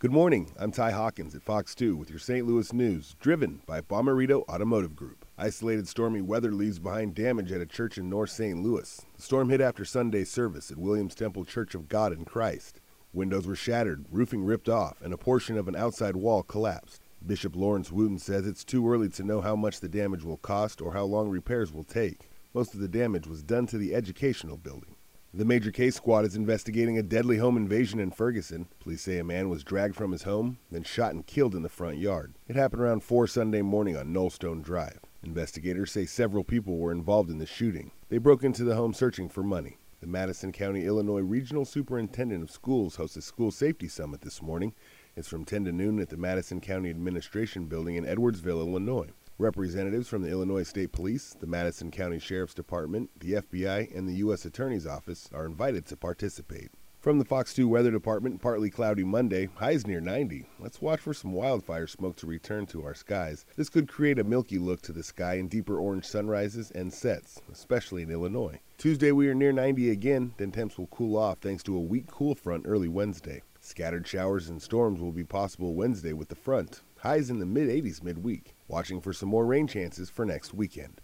Good morning. I'm Ty Hawkins at Fox 2 with your St. Louis news, driven by Bommarito Automotive Group. Isolated stormy weather leaves behind damage at a church in North St. Louis. The storm hit after Sunday service at Williams Temple Church of God in Christ. Windows were shattered, roofing ripped off, and a portion of an outside wall collapsed. Bishop Lawrence Wooten says it's too early to know how much the damage will cost or how long repairs will take. Most of the damage was done to the educational building. The major case squad is investigating a deadly home invasion in Ferguson. Police say a man was dragged from his home, then shot and killed in the front yard. It happened around 4 Sunday morning on Knollstone Drive. Investigators say several people were involved in the shooting. They broke into the home searching for money. The Madison County, Illinois Regional Superintendent of Schools hosts a school safety summit this morning. It's from 10 to noon at the Madison County Administration Building in Edwardsville, Illinois. Representatives from the Illinois State Police, the Madison County Sheriff's Department, the FBI, and the U.S. Attorney's Office are invited to participate. From the Fox 2 Weather Department, partly cloudy Monday, highs near 90. Let's watch for some wildfire smoke to return to our skies. This could create a milky look to the sky and deeper orange sunrises and sets, especially in Illinois. Tuesday we are near 90 again, then temps will cool off thanks to a weak cool front early Wednesday. Scattered showers and storms will be possible Wednesday with the front. Highs in the mid 80s midweek. Watching for some more rain chances for next weekend.